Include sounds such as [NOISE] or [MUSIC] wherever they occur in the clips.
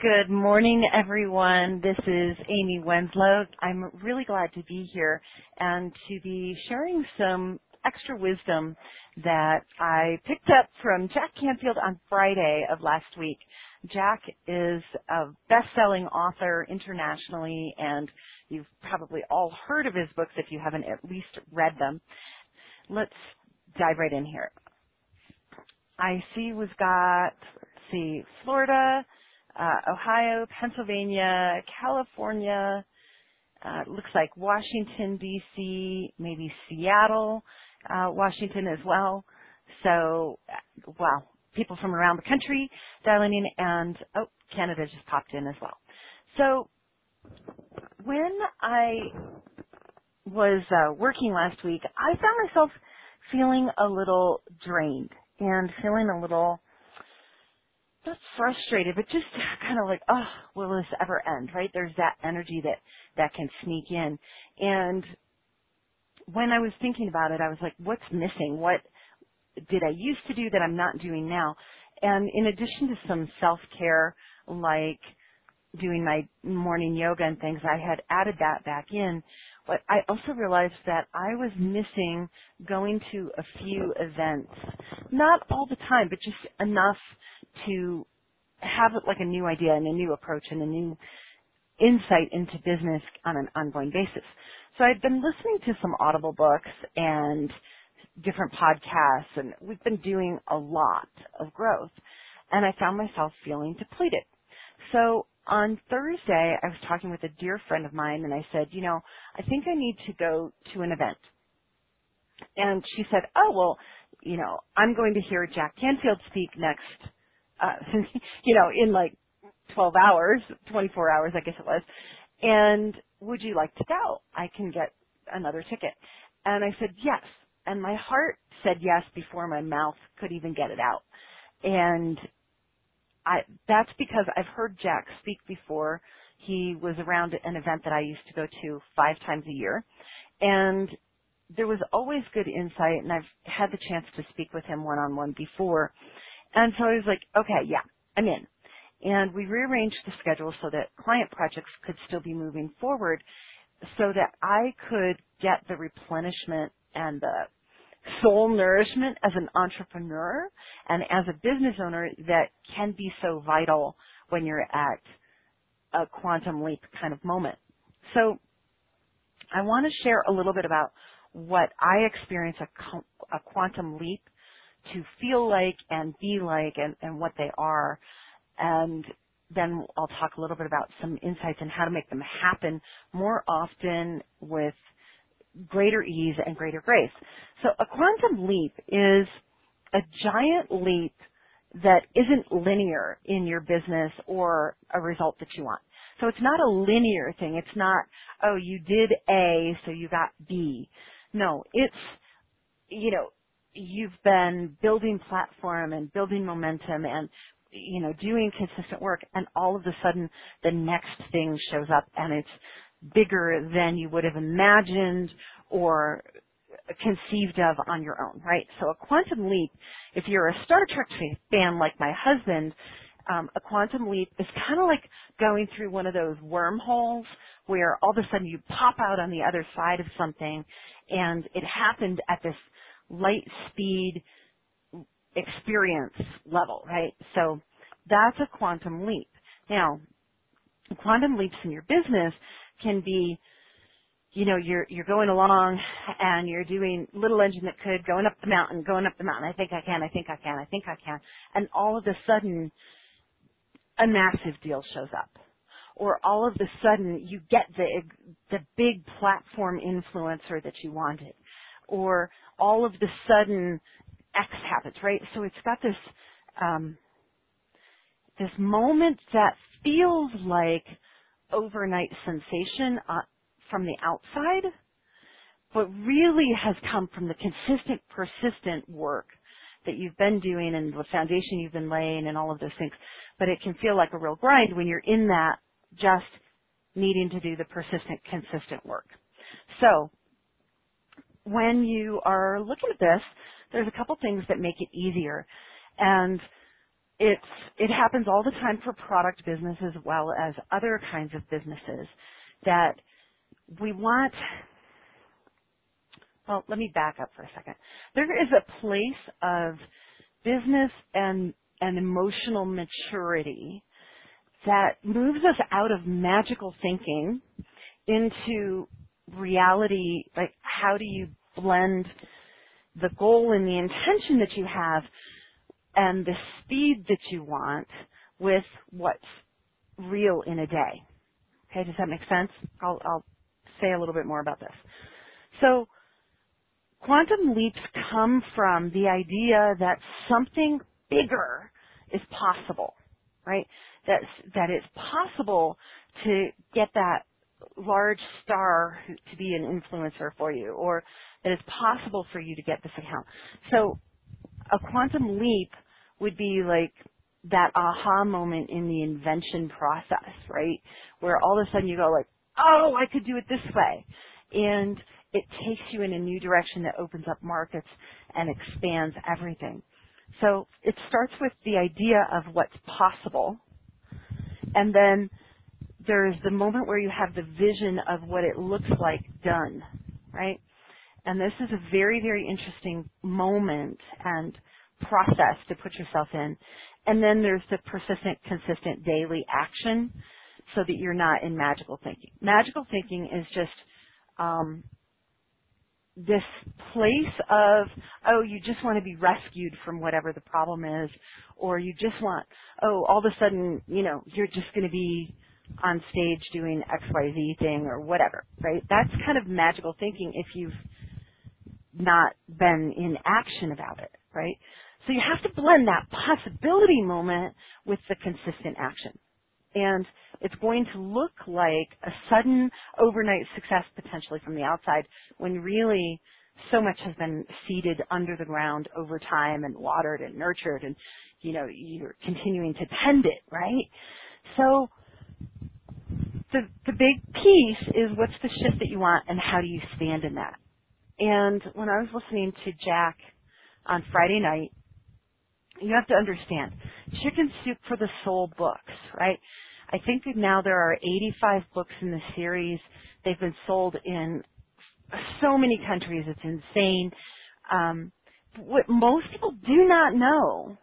Good morning, everyone. This is Amy Wenslow. I'm really glad to be here and to be sharing some extra wisdom that I picked up from Jack Canfield on Friday of last week. Jack is a best-selling author internationally, and you've probably all heard of his books if you haven't at least read them. Let's dive right in here. I see we've got, let's see, Florida, uh, Ohio, Pennsylvania, California, uh, looks like Washington D.C., maybe Seattle, uh, Washington as well. So, uh, wow, people from around the country dialing in, and oh, Canada just popped in as well. So, when I was uh, working last week, I found myself feeling a little drained and feeling a little not frustrated, but just [LAUGHS] kind of like, oh, will this ever end? Right? There's that energy that that can sneak in. And when I was thinking about it, I was like, what's missing? What did I used to do that I'm not doing now? And in addition to some self care, like doing my morning yoga and things, I had added that back in. But I also realized that I was missing going to a few events. Not all the time, but just enough to have like a new idea and a new approach and a new insight into business on an ongoing basis. So I've been listening to some audible books and different podcasts and we've been doing a lot of growth and I found myself feeling depleted. So on Thursday, I was talking with a dear friend of mine and I said, you know, I think I need to go to an event. And she said, oh, well, you know, I'm going to hear Jack Canfield speak next uh, [LAUGHS] you know, in like 12 hours, 24 hours, I guess it was. And would you like to go? I can get another ticket. And I said, yes. And my heart said yes before my mouth could even get it out. And I, that's because I've heard Jack speak before. He was around an event that I used to go to five times a year. And there was always good insight and I've had the chance to speak with him one on one before. And so I was like, okay, yeah, I'm in. And we rearranged the schedule so that client projects could still be moving forward so that I could get the replenishment and the soul nourishment as an entrepreneur and as a business owner that can be so vital when you're at a quantum leap kind of moment. So I want to share a little bit about what I experience a, a quantum leap to feel like and be like and, and what they are. And then I'll talk a little bit about some insights on how to make them happen more often with greater ease and greater grace. So a quantum leap is a giant leap that isn't linear in your business or a result that you want. So it's not a linear thing. It's not, oh, you did A, so you got B. No, it's, you know, you've been building platform and building momentum and you know doing consistent work and all of a sudden the next thing shows up and it's bigger than you would have imagined or conceived of on your own, right? So a quantum leap, if you're a Star Trek fan like my husband, um, a quantum leap is kind of like going through one of those wormholes where all of a sudden you pop out on the other side of something and it happened at this light speed experience level, right? So that's a quantum leap. Now, quantum leaps in your business can be, you know, you're you're going along and you're doing little engine that could going up the mountain, going up the mountain. I think I can, I think I can, I think I can, and all of a sudden, a massive deal shows up, or all of a sudden you get the the big platform influencer that you wanted, or all of the sudden X happens, right? So it's got this um, this moment that feels like overnight sensation uh, from the outside, but really has come from the consistent, persistent work that you've been doing and the foundation you've been laying and all of those things. But it can feel like a real grind when you're in that just needing to do the persistent, consistent work. So when you are looking at this, there's a couple things that make it easier. And it's it happens all the time for product business as well as other kinds of businesses that we want well let me back up for a second there is a place of business and and emotional maturity that moves us out of magical thinking into reality like how do you blend the goal and the intention that you have and the speed that you want with what's real in a day. Okay, does that make sense? I'll, I'll say a little bit more about this. So, quantum leaps come from the idea that something bigger is possible, right? That that it's possible to get that large star to be an influencer for you, or that it's possible for you to get this account. So, a quantum leap would be like that aha moment in the invention process, right? Where all of a sudden you go like, oh, I could do it this way. And it takes you in a new direction that opens up markets and expands everything. So it starts with the idea of what's possible. And then there's the moment where you have the vision of what it looks like done, right? And this is a very, very interesting moment and process to put yourself in. And then there's the persistent, consistent daily action so that you're not in magical thinking. Magical thinking is just um, this place of, oh, you just want to be rescued from whatever the problem is, or you just want, oh, all of a sudden, you know, you're just going to be on stage doing XYZ thing or whatever, right? That's kind of magical thinking if you've not been in action about it, right? So you have to blend that possibility moment with the consistent action. And it's going to look like a sudden overnight success potentially from the outside when really so much has been seeded under the ground over time and watered and nurtured and you know you're continuing to tend it right so the the big piece is what's the shift that you want and how do you stand in that and when i was listening to jack on friday night you have to understand, Chicken Soup for the Soul books, right? I think now there are 85 books in the series. They've been sold in so many countries. It's insane. Um, what most people do not know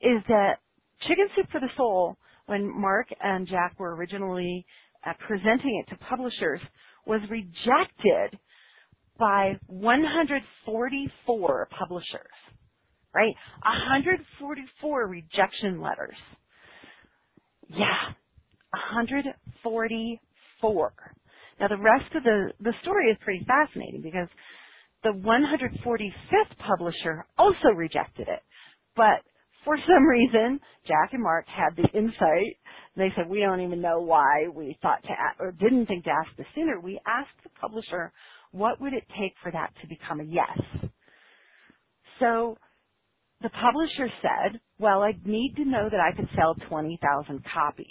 is that Chicken Soup for the Soul, when Mark and Jack were originally uh, presenting it to publishers, was rejected by 144 publishers right? 144 rejection letters. Yeah, 144. Now the rest of the, the story is pretty fascinating because the 145th publisher also rejected it. But for some reason, Jack and Mark had the insight. They said, we don't even know why we thought to, ask, or didn't think to ask the sooner. We asked the publisher, what would it take for that to become a yes? So the publisher said, well, I need to know that I could sell 20,000 copies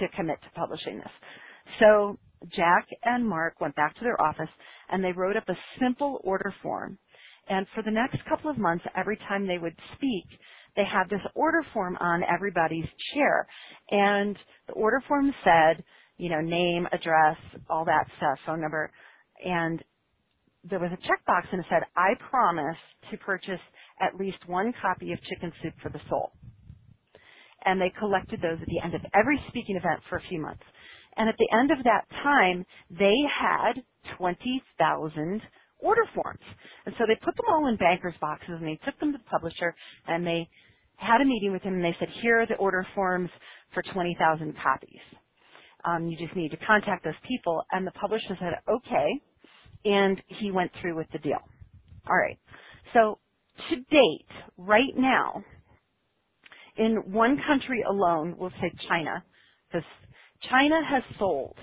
to commit to publishing this. So Jack and Mark went back to their office and they wrote up a simple order form. And for the next couple of months, every time they would speak, they had this order form on everybody's chair. And the order form said, you know, name, address, all that stuff, phone number. And there was a checkbox and it said, I promise to purchase at least one copy of Chicken Soup for the Soul. And they collected those at the end of every speaking event for a few months. And at the end of that time, they had 20,000 order forms. And so they put them all in banker's boxes and they took them to the publisher and they had a meeting with him and they said, here are the order forms for 20,000 copies. Um, you just need to contact those people. And the publisher said, okay. And he went through with the deal. All right. So to date, right now, in one country alone, we'll say China, because China has sold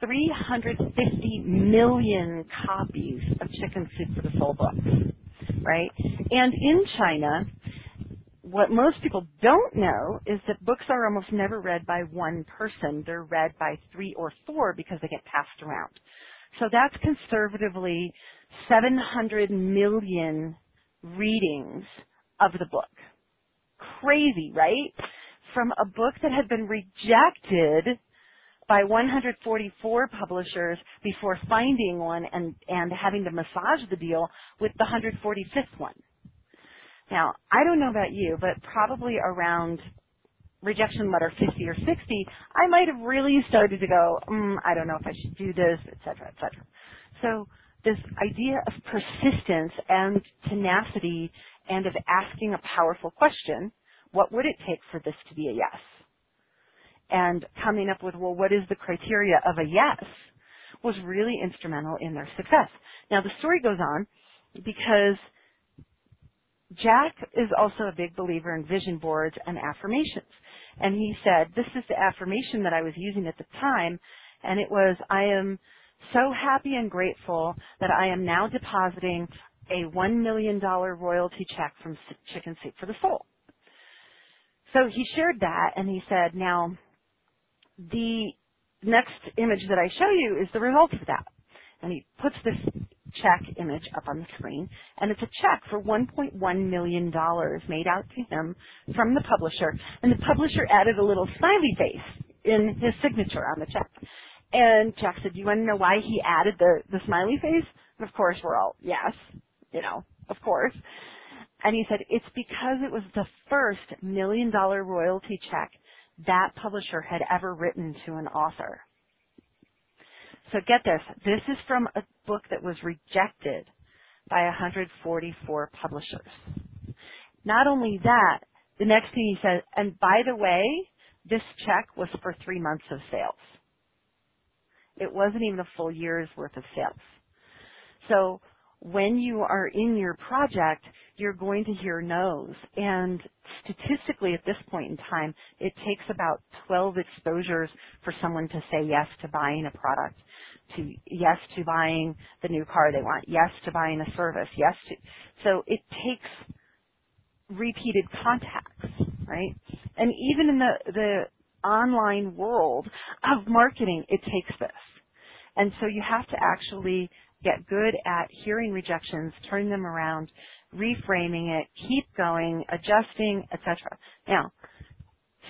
350 million copies of Chicken Soup for the Soul books, right? And in China, what most people don't know is that books are almost never read by one person. They're read by three or four because they get passed around. So that's conservatively 700 million readings of the book. crazy, right? From a book that had been rejected by 144 publishers before finding one and, and having to massage the deal with the 145th one. Now, I don't know about you, but probably around rejection letter 50 or 60, I might have really started to go, mm, I don't know if I should do this, et cetera, et cetera. So this idea of persistence and tenacity and of asking a powerful question, what would it take for this to be a yes? And coming up with, well, what is the criteria of a yes was really instrumental in their success. Now the story goes on because Jack is also a big believer in vision boards and affirmations. And he said, this is the affirmation that I was using at the time, and it was, I am so happy and grateful that I am now depositing a $1 million royalty check from Chicken Soup for the Soul. So he shared that and he said, now the next image that I show you is the result of that. And he puts this check image up on the screen, and it's a check for $1.1 million made out to him from the publisher. And the publisher added a little smiley face in his signature on the check. And Jack said, do you want to know why he added the, the smiley face? And of course we're all, yes, you know, of course. And he said, it's because it was the first million dollar royalty check that publisher had ever written to an author. So get this, this is from a book that was rejected by 144 publishers. Not only that, the next thing he said, and by the way, this check was for three months of sales. It wasn't even a full year's worth of sales. So when you are in your project, you're going to hear no's. And statistically at this point in time, it takes about 12 exposures for someone to say yes to buying a product, to yes to buying the new car they want, yes to buying a service, yes to, so it takes repeated contacts, right? And even in the, the online world of marketing, it takes this. And so you have to actually get good at hearing rejections, turning them around, reframing it, keep going, adjusting, etc. Now,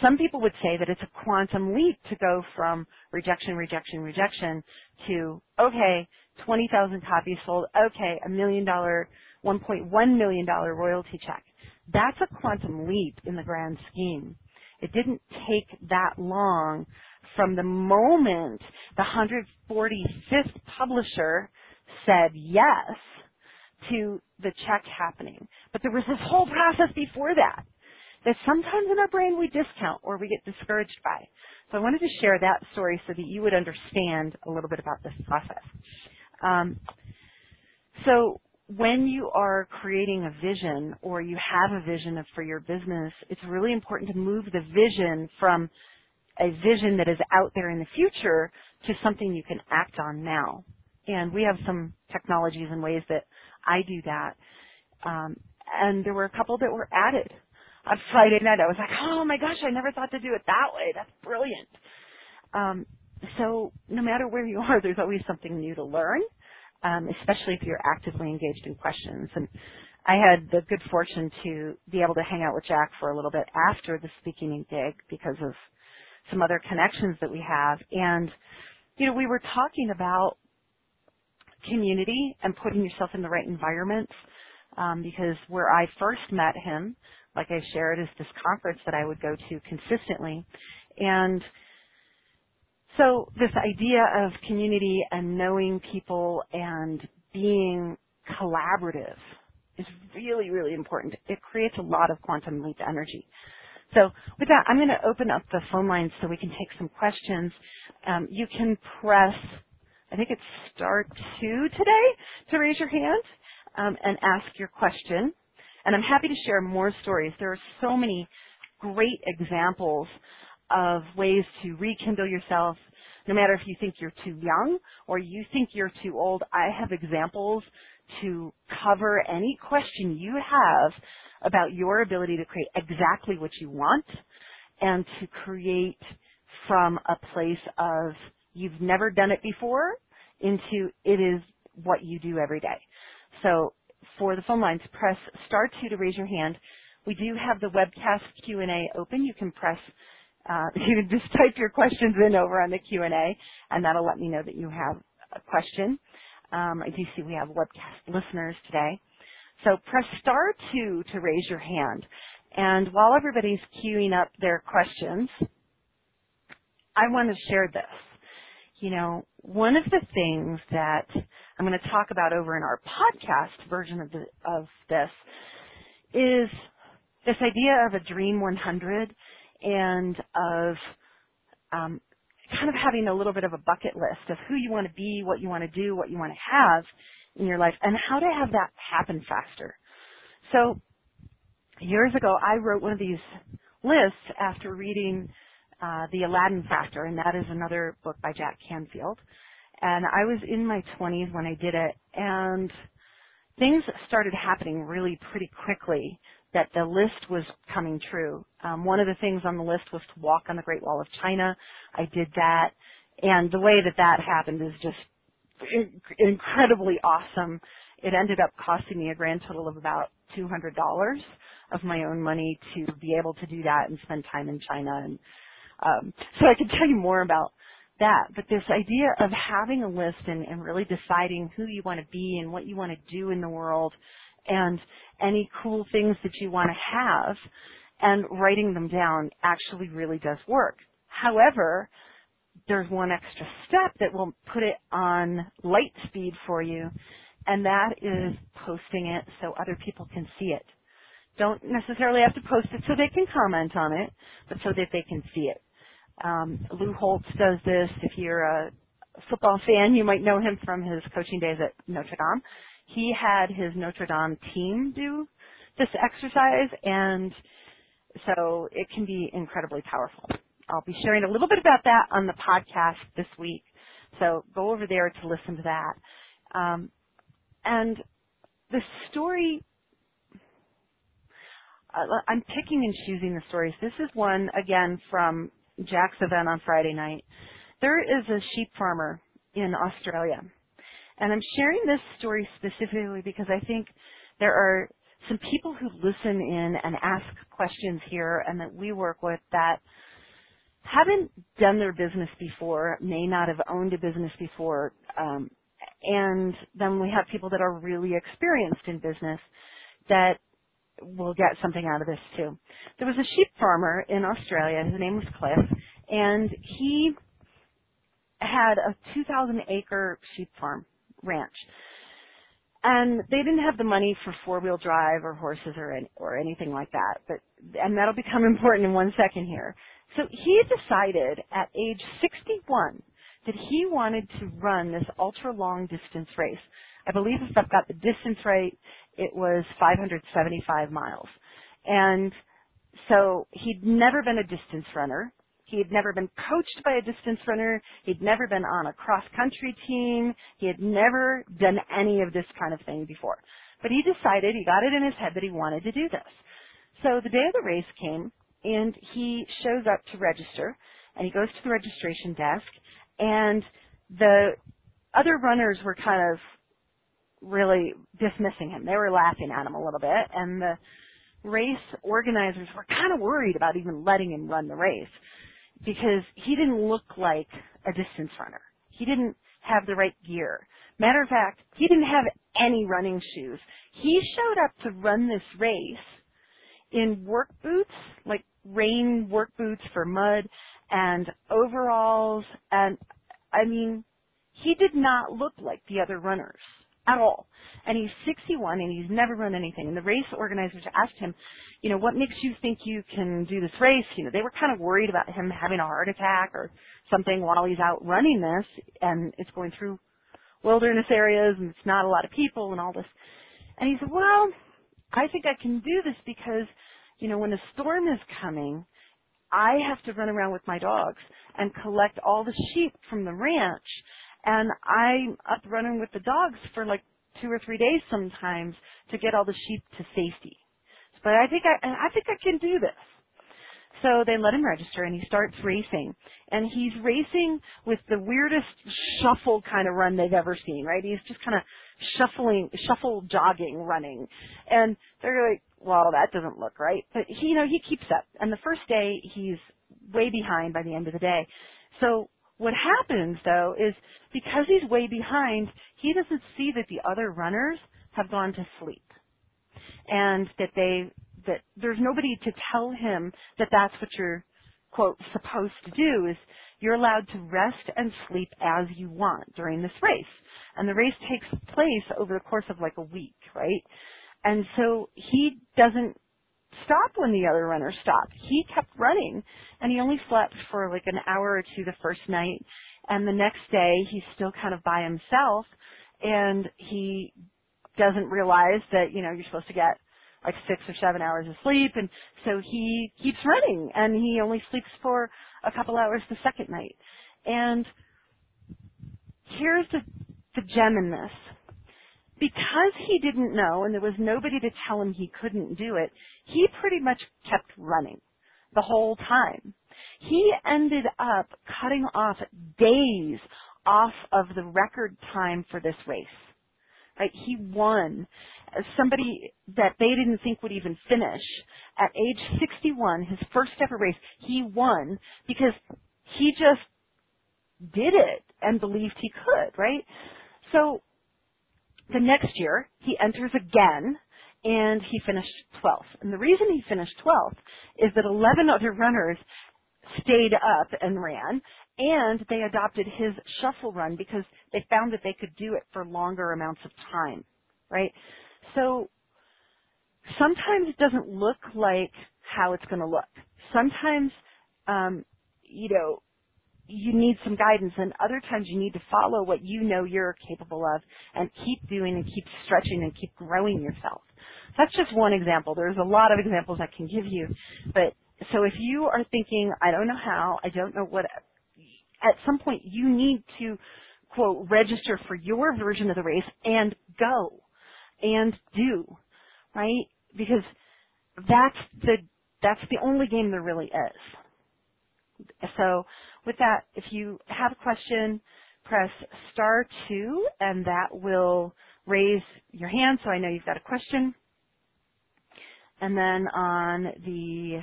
some people would say that it's a quantum leap to go from rejection, rejection, rejection to, okay, 20,000 copies sold, okay, a million dollar, $1.1 million royalty check. That's a quantum leap in the grand scheme. It didn't take that long from the moment the 145th publisher said yes to the check happening. But there was this whole process before that that sometimes in our brain we discount or we get discouraged by. So I wanted to share that story so that you would understand a little bit about this process. Um, so when you are creating a vision or you have a vision for your business, it's really important to move the vision from a vision that is out there in the future to something you can act on now. And we have some technologies and ways that I do that. Um, and there were a couple that were added on Friday night. I was like, oh my gosh, I never thought to do it that way. That's brilliant. Um, so no matter where you are, there's always something new to learn, um, especially if you're actively engaged in questions. And I had the good fortune to be able to hang out with Jack for a little bit after the speaking gig because of some other connections that we have. And, you know, we were talking about community and putting yourself in the right environments um, because where I first met him, like I shared, is this conference that I would go to consistently. And so this idea of community and knowing people and being collaborative is really, really important. It creates a lot of quantum leap energy. So with that, I'm going to open up the phone lines so we can take some questions. Um, you can press, I think it's star two today to raise your hand um, and ask your question. And I'm happy to share more stories. There are so many great examples of ways to rekindle yourself, no matter if you think you're too young or you think you're too old. I have examples to cover any question you have about your ability to create exactly what you want and to create from a place of you've never done it before into it is what you do every day. So for the phone lines, press star two to raise your hand. We do have the webcast Q&A open. You can press, uh, [LAUGHS] you can just type your questions in over on the Q&A, and that'll let me know that you have a question. Um, I do see we have webcast listeners today. So press star two to raise your hand. And while everybody's queuing up their questions, I want to share this. You know, one of the things that I'm going to talk about over in our podcast version of, the, of this is this idea of a Dream 100 and of um, kind of having a little bit of a bucket list of who you want to be, what you want to do, what you want to have in your life, and how to have that happen faster. So years ago, I wrote one of these lists after reading uh, The Aladdin Factor, and that is another book by Jack Canfield. And I was in my 20s when I did it, and things started happening really pretty quickly that the list was coming true. Um, one of the things on the list was to walk on the Great Wall of China. I did that, and the way that that happened is just in- incredibly awesome. It ended up costing me a grand total of about $200 of my own money to be able to do that and spend time in China. And um, so I could tell you more about that. But this idea of having a list and, and really deciding who you want to be and what you want to do in the world and any cool things that you want to have and writing them down actually really does work. However, there's one extra step that will put it on light speed for you, and that is posting it so other people can see it. Don't necessarily have to post it so they can comment on it, but so that they can see it. Um, Lou Holtz does this. If you're a football fan, you might know him from his coaching days at Notre Dame. He had his Notre Dame team do this exercise, and so it can be incredibly powerful. I'll be sharing a little bit about that on the podcast this week. So go over there to listen to that. Um, and the story, I'm picking and choosing the stories. This is one, again, from Jack's event on Friday night. There is a sheep farmer in Australia. And I'm sharing this story specifically because I think there are some people who listen in and ask questions here and that we work with that haven't done their business before, may not have owned a business before, um, and then we have people that are really experienced in business that will get something out of this too. There was a sheep farmer in Australia, his name was Cliff, and he had a 2,000 acre sheep farm ranch. And they didn't have the money for four wheel drive or horses or any, or anything like that. But and that'll become [LAUGHS] important in one second here. So he decided at age 61 that he wanted to run this ultra long distance race. I believe if I've got the distance right, it was 575 miles. And so he'd never been a distance runner. He had never been coached by a distance runner. He'd never been on a cross country team. He had never done any of this kind of thing before. But he decided, he got it in his head that he wanted to do this. So the day of the race came and he shows up to register and he goes to the registration desk and the other runners were kind of really dismissing him. They were laughing at him a little bit and the race organizers were kind of worried about even letting him run the race because he didn't look like a distance runner. He didn't have the right gear. Matter of fact, he didn't have any running shoes. He showed up to run this race in work boots, like rain work boots for mud and overalls and I mean, he did not look like the other runners at all. And he's 61 and he's never run anything. And the race organizers asked him, you know, what makes you think you can do this race? You know, they were kind of worried about him having a heart attack or something while he's out running this and it's going through wilderness areas and it's not a lot of people and all this. And he said, well, I think I can do this because you know, when a storm is coming, I have to run around with my dogs and collect all the sheep from the ranch. And I'm up running with the dogs for like two or three days sometimes to get all the sheep to safety. But I think I, I think I can do this. So they let him register and he starts racing. And he's racing with the weirdest shuffle kind of run they've ever seen, right? He's just kind of shuffling, shuffle jogging running. And they're like, well, that doesn't look right. But he, you know, he keeps up. And the first day, he's way behind by the end of the day. So what happens though is because he's way behind, he doesn't see that the other runners have gone to sleep. And that they, that there's nobody to tell him that that's what you're, quote, supposed to do is you're allowed to rest and sleep as you want during this race. And the race takes place over the course of like a week, right? And so he doesn't stop when the other runners stop. He kept running and he only slept for like an hour or two the first night and the next day he's still kind of by himself and he doesn't realize that, you know, you're supposed to get like six or seven hours of sleep and so he keeps running and he only sleeps for a couple hours the second night. And here's the, the gem in this. Because he didn't know and there was nobody to tell him he couldn't do it, he pretty much kept running the whole time. He ended up cutting off days off of the record time for this race. Right? He won. As somebody that they didn't think would even finish at age 61, his first ever race, he won because he just did it and believed he could, right? So the next year he enters again and he finished 12th. And the reason he finished 12th is that 11 other runners stayed up and ran and they adopted his shuffle run because they found that they could do it for longer amounts of time, right? So sometimes it doesn't look like how it's going to look. Sometimes, um, you know, you need some guidance and other times you need to follow what you know you're capable of and keep doing and keep stretching and keep growing yourself. That's just one example. There's a lot of examples I can give you. But so if you are thinking, I don't know how, I don't know what, at some point you need to quote register for your version of the race and go and do, right? Because that's the, that's the only game there really is. So with that, if you have a question, press star two and that will raise your hand so I know you've got a question. And then on the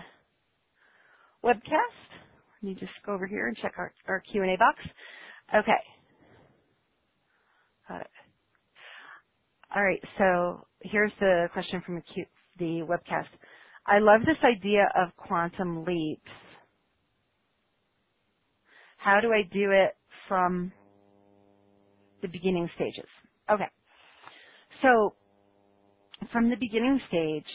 webcast, let me just go over here and check our, our Q&A box. Okay. Got it. All right, so here's the question from the, the webcast. I love this idea of quantum leaps how do I do it from the beginning stages? Okay. So from the beginning stage,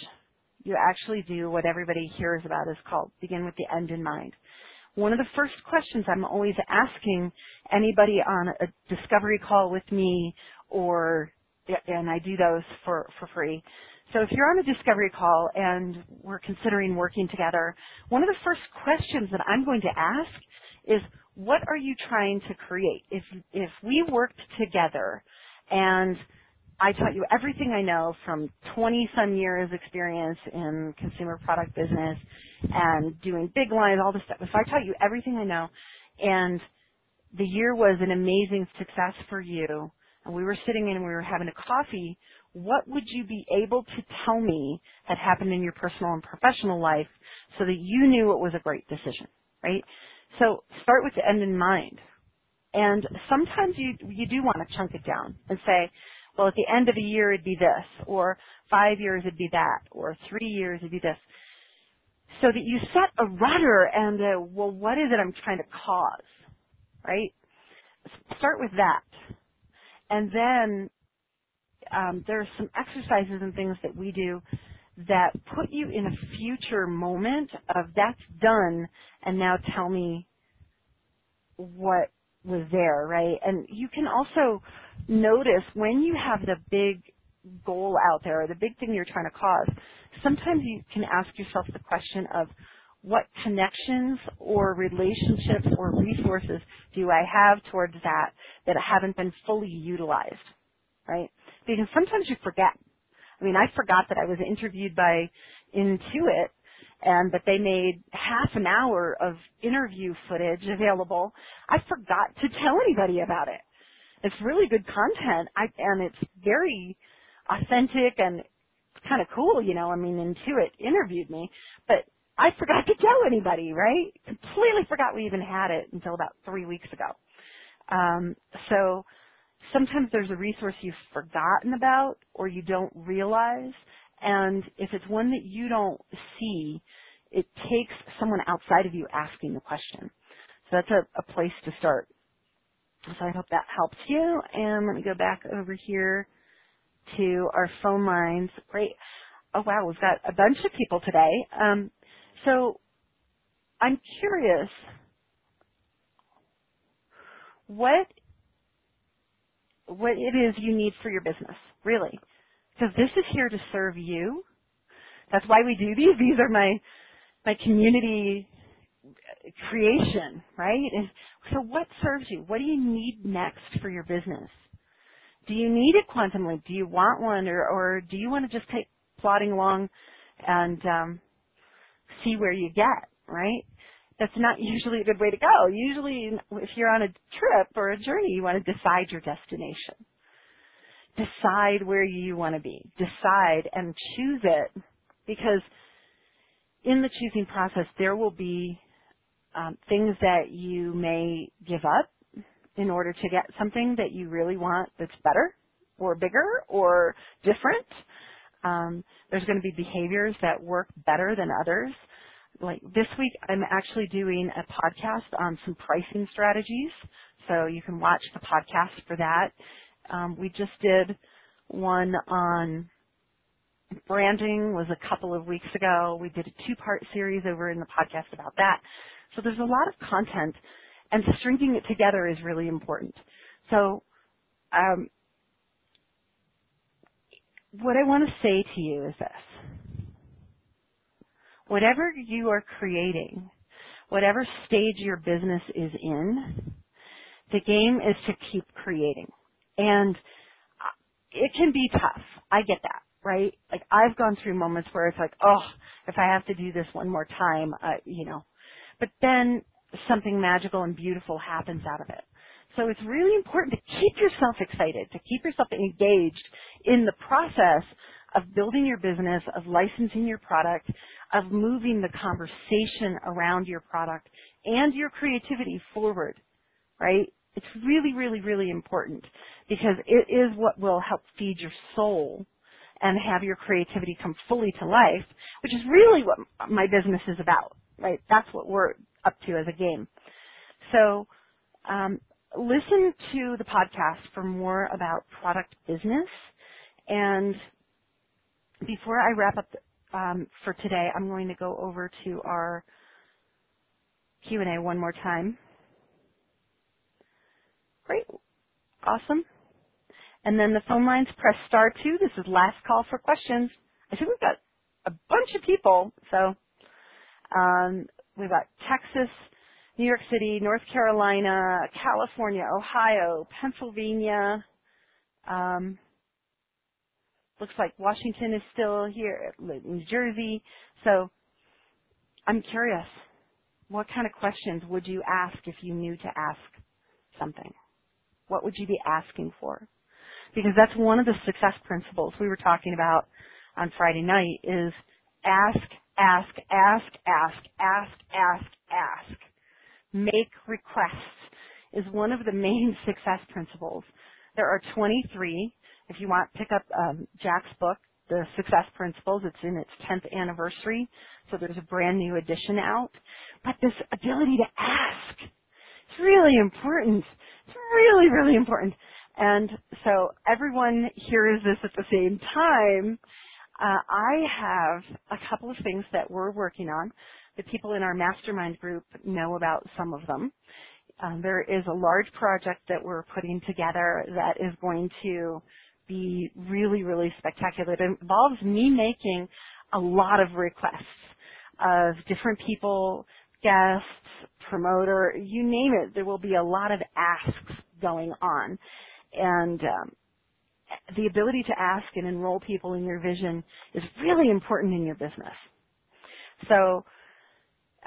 you actually do what everybody hears about is called begin with the end in mind. One of the first questions I'm always asking anybody on a discovery call with me or and I do those for, for free. So if you're on a discovery call and we're considering working together, one of the first questions that I'm going to ask is what are you trying to create? If if we worked together and I taught you everything I know from 20 some years experience in consumer product business and doing big lines, all this stuff. If I taught you everything I know and the year was an amazing success for you and we were sitting in and we were having a coffee, what would you be able to tell me had happened in your personal and professional life so that you knew it was a great decision, right? So start with the end in mind. And sometimes you, you do want to chunk it down and say, well, at the end of a year it'd be this, or five years it'd be that, or three years it'd be this. So that you set a rudder and, uh, well, what is it I'm trying to cause? Right? Start with that. And then um, there are some exercises and things that we do that put you in a future moment of that's done and now tell me what was there, right? And you can also notice when you have the big goal out there or the big thing you're trying to cause, sometimes you can ask yourself the question of what connections or relationships or resources do I have towards that that haven't been fully utilized, right? Because sometimes you forget I mean, I forgot that I was interviewed by Intuit and that they made half an hour of interview footage available. I forgot to tell anybody about it. It's really good content I, and it's very authentic and kind of cool, you know. I mean, Intuit interviewed me, but I forgot to tell anybody, right? Completely forgot we even had it until about three weeks ago. Um, so sometimes there's a resource you've forgotten about or you don't realize, and if it's one that you don't see, it takes someone outside of you asking the question. So that's a, a place to start. So I hope that helps you. And let me go back over here to our phone lines. Great. Oh wow, we've got a bunch of people today. Um, so I'm curious, what what it is you need for your business, really, because this is here to serve you. That's why we do these. [LAUGHS] These are my my community creation, right? And so what serves you? What do you need next for your business? Do you need a quantum leap? Do you want one or, or do you want to just take plodding along and um, see where you get, right? That's not [LAUGHS] usually a good way to go. Usually if you're on a trip or a journey, you want to decide your destination. Decide where you want to be. Decide and choose it because in the choosing process there will be um, things that you may give up in order to get something that you really want that's better or bigger or different. Um, there's going to be behaviors that work better than others. Like this week, I'm actually doing a podcast on some pricing strategies, so you can watch the podcast for that. Um, we just did one on branding was a couple of weeks ago. We did a two-part series over in the podcast about that. So there's a lot of content, and stringing it together is really important. So, um, what I want to say to you is this. Whatever you are creating, whatever stage your business is in, the game is to keep creating. And it can be tough. I get that, right? Like I've gone through moments where it's like, oh, if I have to do this one more time, uh, you know, but then something magical and beautiful happens out of it. So it's really important to keep yourself excited, to keep yourself engaged in the process of building your business, of licensing your product, of moving the conversation around your product and your creativity forward, right? It's really, really, really important because it is what will help feed your soul and have your creativity come fully to life, which is really what my business is about right? That's what we're up to as a game. So um, listen to the podcast for more about product business. And before I wrap up um, for today, I'm going to go over to our Q&A one more time. Great. Awesome. And then the phone lines, press star two. This is last call for questions. I think we've got a bunch of people, so um, we've got Texas, New York City, North Carolina, California, Ohio, Pennsylvania. Um, looks like Washington is still here, New Jersey. So I'm curious, what kind of questions would you ask if you knew to ask something? What would you be asking for? Because that's one of the success principles we were talking about on Friday night is ask ask, ask, ask, ask, ask, ask. Make requests is one of the main [LAUGHS] success principles. There are 23. If you want, pick up um, Jack's book, The Success Principles. It's in its 10th anniversary, so there's a brand new edition out. But this ability to ask, it's really important. It's really, really important. And so everyone hears this at the same time uh, I have a couple of things that we're working on. The people in our mastermind group know about some of them. Um, there is a large project that we're putting together that is going to be really, really spectacular. It involves me making a lot of requests of different people, guests, promoter, you name it. There will be a lot of asks going on. And um, the ability to ask and enroll people in your vision is really important in your business. So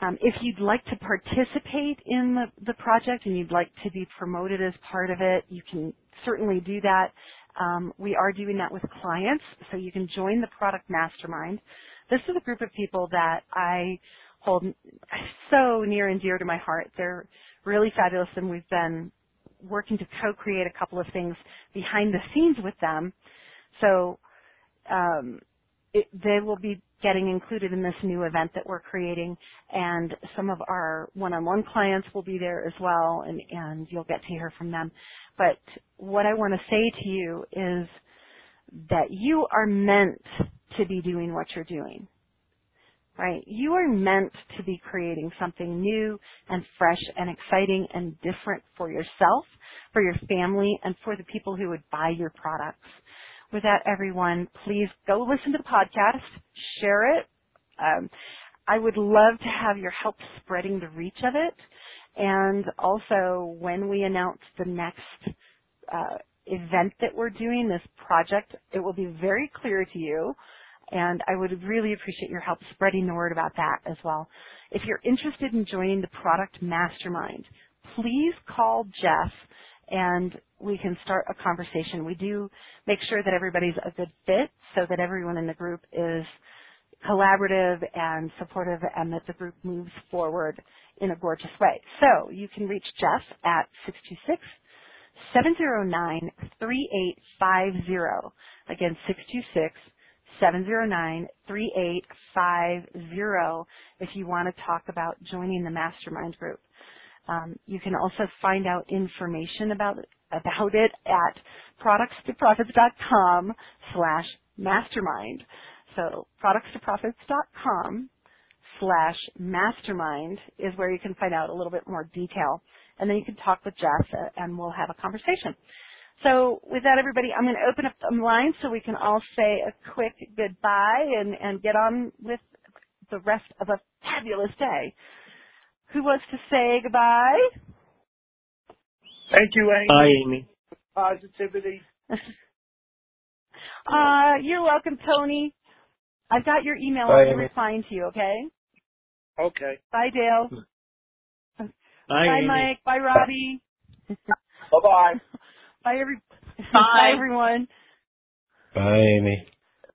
um, if you'd like to participate in the, the, project and you'd like to be promoted as part of it, you can certainly do that. Um, we are doing that with clients, so you can join the product mastermind. This is a group of people that I hold so near and dear to my heart. They're really fabulous, and we've been working to co-create a couple of things behind the scenes with them. So um, it, they will be getting included in this new event that we're creating, and some of our one-on-one clients will be there as well, and, and you'll get to hear from them. But what I want to say to you is that you are meant to be doing what you're doing. Right? You are meant to be creating something new and fresh and exciting and different for yourself, for your family, and for the people who would buy your products. With that, everyone, please go listen to the podcast, share it. Um, I would love to have your help spreading the reach of it. And also, when we announce the next uh, event that we're doing, this project, it will be very clear to you. And I would really appreciate your help spreading the word about that as well. If you're interested in joining the product mastermind, please call Jeff and we can start a conversation. We do make sure that everybody's a good fit so that everyone in the group is collaborative and supportive and that the group moves forward in a gorgeous way. So you can reach Jeff at 626 709 3850. Again, 626 709 3850 if you want to talk about joining the mastermind group. Um, you can also find out information about about it at productstoprofits.com slash mastermind. So productstoprofits.com slash mastermind is where you can find out a little bit more detail. And then you can talk with Jeff uh, and we'll have a conversation. So with that, everybody, I'm going to open up the line so we can all say a quick goodbye and, and get on with the rest of a fabulous day. Who wants to say goodbye? Thank you, Amy. Bye, Amy. Positivity. [LAUGHS] uh, you're welcome, Tony. I've got your email. Bye, I'm Amy. replying to you, okay? Okay. Bye, Dale. Bye, Bye, Mike. Bye, Robbie. Bye-bye. [LAUGHS] Bye, every- [LAUGHS] Bye. Bye, everyone. Bye, Amy.